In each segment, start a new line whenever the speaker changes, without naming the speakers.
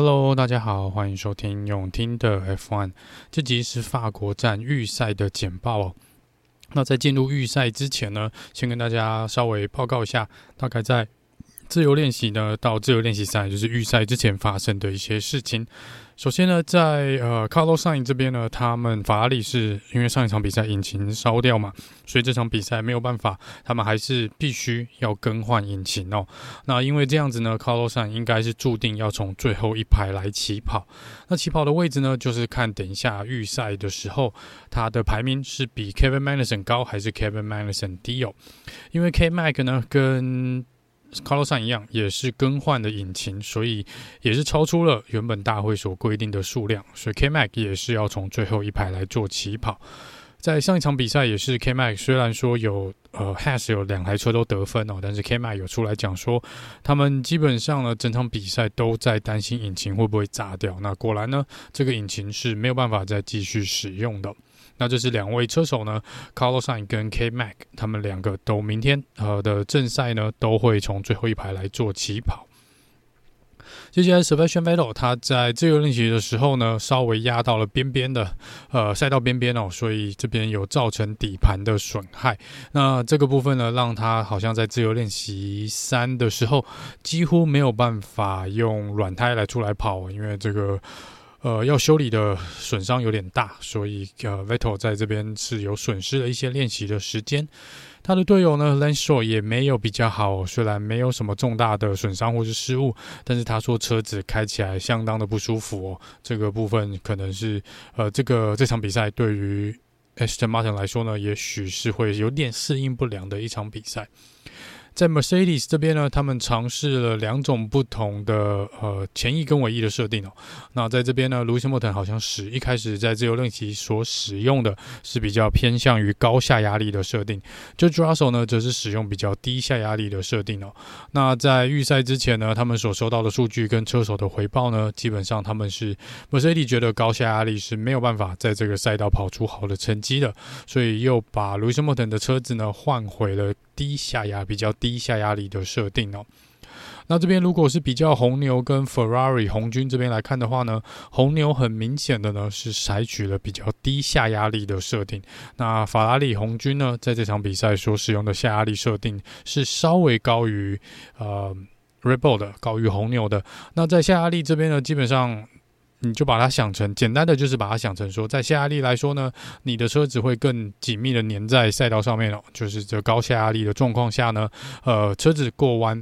Hello，大家好，欢迎收听永听的 F One，。这集是法国站预赛的简报哦。那在进入预赛之前呢，先跟大家稍微报告一下，大概在自由练习呢到自由练习赛，就是预赛之前发生的一些事情。首先呢，在呃，Carlos 这边呢，他们法拉利是因为上一场比赛引擎烧掉嘛，所以这场比赛没有办法，他们还是必须要更换引擎哦。那因为这样子呢，Carlos 应该是注定要从最后一排来起跑。那起跑的位置呢，就是看等一下预赛的时候，他的排名是比 Kevin Madison 高还是 Kevin Madison 低哦。因为 K Mac 呢跟 Carlos Sainz 一样，也是更换的引擎，所以也是超出了原本大会所规定的数量，所以 K-Mag 也是要从最后一排来做起跑。在上一场比赛也是 K-Mag，虽然说有呃 Has 有两台车都得分哦，但是 K-Mag 有出来讲说，他们基本上呢整场比赛都在担心引擎会不会炸掉。那果然呢，这个引擎是没有办法再继续使用的。那这是两位车手呢，Carlos Sainz 跟 K Mac，他们两个都明天呃的正赛呢，都会从最后一排来做起跑。接下来，Sebastian Vettel 他在自由练习的时候呢，稍微压到了边边的呃赛道边边哦，所以这边有造成底盘的损害。那这个部分呢，让他好像在自由练习三的时候，几乎没有办法用软胎来出来跑，因为这个。呃，要修理的损伤有点大，所以呃，Vettel 在这边是有损失了一些练习的时间。他的队友呢，Lensole 也没有比较好，虽然没有什么重大的损伤或是失误，但是他说车子开起来相当的不舒服哦。这个部分可能是呃，这个这场比赛对于 Aston Martin 来说呢，也许是会有点适应不良的一场比赛。在 Mercedes 这边呢，他们尝试了两种不同的呃前翼跟尾翼的设定哦。那在这边呢，Lewis Hamilton 好像是一开始在自由练习所使用的是比较偏向于高下压力的设定就 d r u s s e l 呢则是使用比较低下压力的设定哦。那在预赛之前呢，他们所收到的数据跟车手的回报呢，基本上他们是 Mercedes 觉得高下压力是没有办法在这个赛道跑出好的成绩的，所以又把 Lewis Hamilton 的车子呢换回了低下压比较低。下压力的设定哦，那这边如果是比较红牛跟 Ferrari 红军这边来看的话呢，红牛很明显的呢是采取了比较低下压力的设定，那法拉利红军呢在这场比赛所使用的下压力设定是稍微高于呃 Red Bull 的，高于红牛的。那在下压力这边呢，基本上。你就把它想成简单的，就是把它想成说，在下压力来说呢，你的车子会更紧密的粘在赛道上面哦。就是这高下压力的状况下呢，呃，车子过弯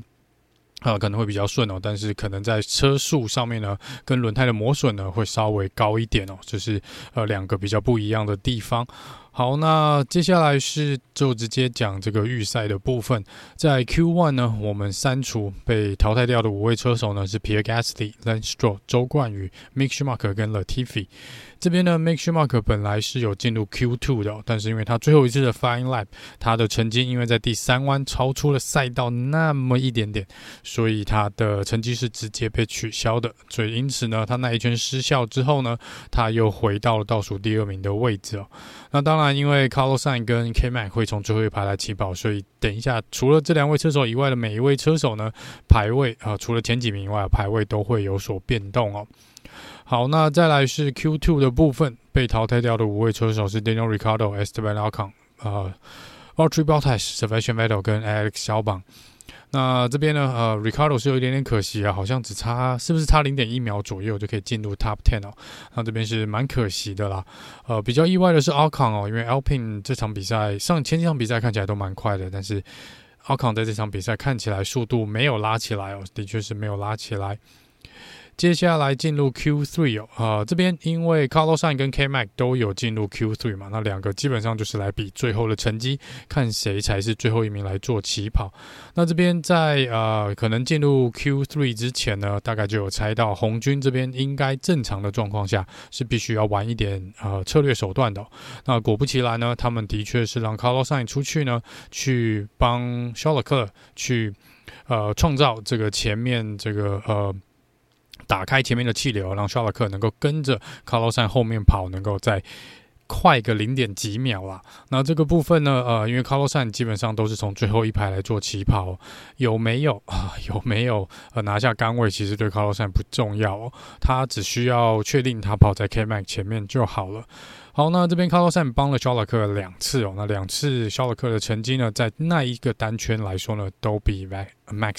啊、呃、可能会比较顺哦，但是可能在车速上面呢，跟轮胎的磨损呢会稍微高一点哦。这是呃两个比较不一样的地方。好，那接下来是就直接讲这个预赛的部分。在 Q1 呢，我们删除被淘汰掉的五位车手呢是 Pierre Gasly、Lance Stroll、周冠宇、Mick Schumacher 跟 Latifi。这边呢，Mick Schumacher 本来是有进入 Q2 的，但是因为他最后一次的 f i n e Lap，他的成绩因为在第三弯超出了赛道那么一点点，所以他的成绩是直接被取消的。所以因此呢，他那一圈失效之后呢，他又回到了倒数第二名的位置哦。那当然，因为 Carlos Sainz 跟 KMAX 会从最后一排来起跑，所以等一下除了这两位车手以外的每一位车手呢，排位啊、除了前几名以外，排位都会有所变动哦。好，那再来是 Q2 的部分，被淘汰掉的五位车手是 Daniel r i c a r d o、Esteban Alcon、呃啊 a l t r i b o t t a s Sebastian Vettel 跟 Alex 小榜。那这边呢，呃，Ricardo 是有一点点可惜啊，好像只差是不是差零点一秒左右就可以进入 Top Ten 哦？那这边是蛮可惜的啦。呃，比较意外的是 Alcon 哦，因为 Alpine 这场比赛上前几场比赛看起来都蛮快的，但是 Alcon 在这场比赛看起来速度没有拉起来哦，的确是没有拉起来。接下来进入 Q3 哦，呃，这边因为 Carlos Sainz 跟 K Mac 都有进入 Q3 嘛，那两个基本上就是来比最后的成绩，看谁才是最后一名来做起跑。那这边在呃可能进入 Q3 之前呢，大概就有猜到红军这边应该正常的状况下是必须要玩一点呃策略手段的。那果不其然呢，他们的确是让 Carlos Sainz 出去呢，去帮肖勒克去呃创造这个前面这个呃。打开前面的气流，让肖尔克能够跟着卡洛山后面跑，能够在快个零点几秒啦。那这个部分呢，呃，因为 Carloson 基本上都是从最后一排来做起跑，有没有 啊？有没有呃拿下杆位？其实对 Carloson 不重要哦，他只需要确定他跑在 K Max 前面就好了。好，那这边 carlosan 帮了肖勒克两次哦，那两次肖勒克的成绩呢，在那一个单圈来说呢，都比 Max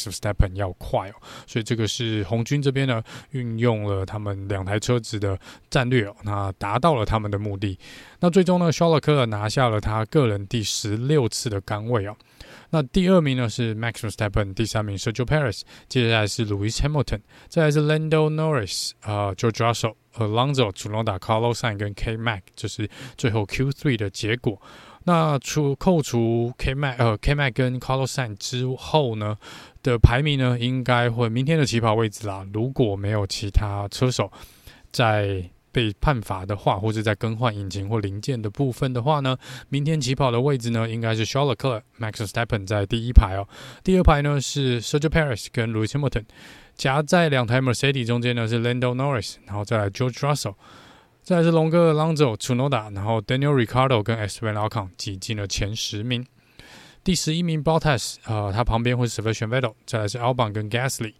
Verstappen 要快哦，所以这个是红军这边呢运用了他们两台车子的战略哦，那达到了他们的目的。那最终呢，肖勒克拿下了他个人第十六次的杆位哦。那第二名呢是 Max Verstappen，第三名 Sergio p a r i s 接下来是 Lewis Hamilton，再来是 Lando Norris，呃，George Russell、Alonso、Tsunoda、Carlos Sainz 跟 K Mac，就是最后 Q3 的结果。那除扣除 K Mac 呃 K Mac 跟 Carlos Sain 之后呢的排名呢，应该会明天的起跑位置啦。如果没有其他车手在。被判罚的话，或者在更换引擎或零件的部分的话呢，明天起跑的位置呢，应该是 Charles Leclerc、Max s t e p p e n 在第一排哦，第二排呢是 Sergio Perez 跟 Lewis Hamilton，夹在两台 Mercedes 中间的是 Lando Norris，然后再来 George Russell，再来是龙哥 Alonso、Tunoda，然后 Daniel r i c a r d o 跟 Esteban Ocon 挤进了前十名，第十一名 Bottas，呃，他旁边会是 Sebastian Vettel，再来是 Albon 跟 Gasly。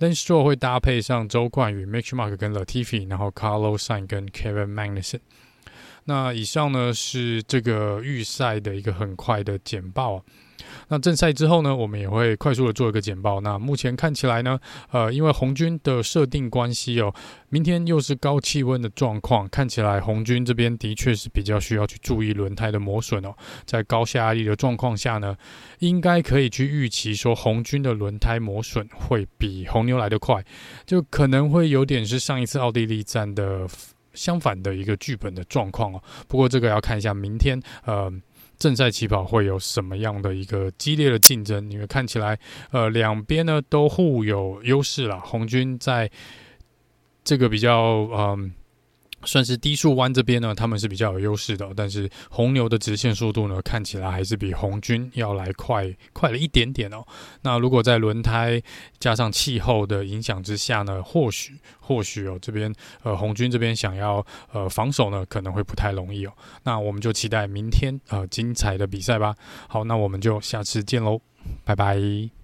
Lance Stroll 会搭配上周冠宇、Mick Schumacher 跟 Latifi，然后 Carlos Sainz 跟 Kevin Magnussen。那以上呢是这个预赛的一个很快的简报。啊那正赛之后呢，我们也会快速的做一个简报。那目前看起来呢，呃，因为红军的设定关系哦，明天又是高气温的状况，看起来红军这边的确是比较需要去注意轮胎的磨损哦。在高下压力的状况下呢，应该可以去预期说红军的轮胎磨损会比红牛来得快，就可能会有点是上一次奥地利站的相反的一个剧本的状况哦。不过这个要看一下明天，呃。正赛起跑会有什么样的一个激烈的竞争？因为看起来，呃，两边呢都互有优势了。红军在这个比较，嗯。算是低速弯这边呢，他们是比较有优势的，但是红牛的直线速度呢，看起来还是比红军要来快快了一点点哦。那如果在轮胎加上气候的影响之下呢，或许或许哦这边呃红军这边想要呃防守呢，可能会不太容易哦。那我们就期待明天呃精彩的比赛吧。好，那我们就下次见喽，拜拜。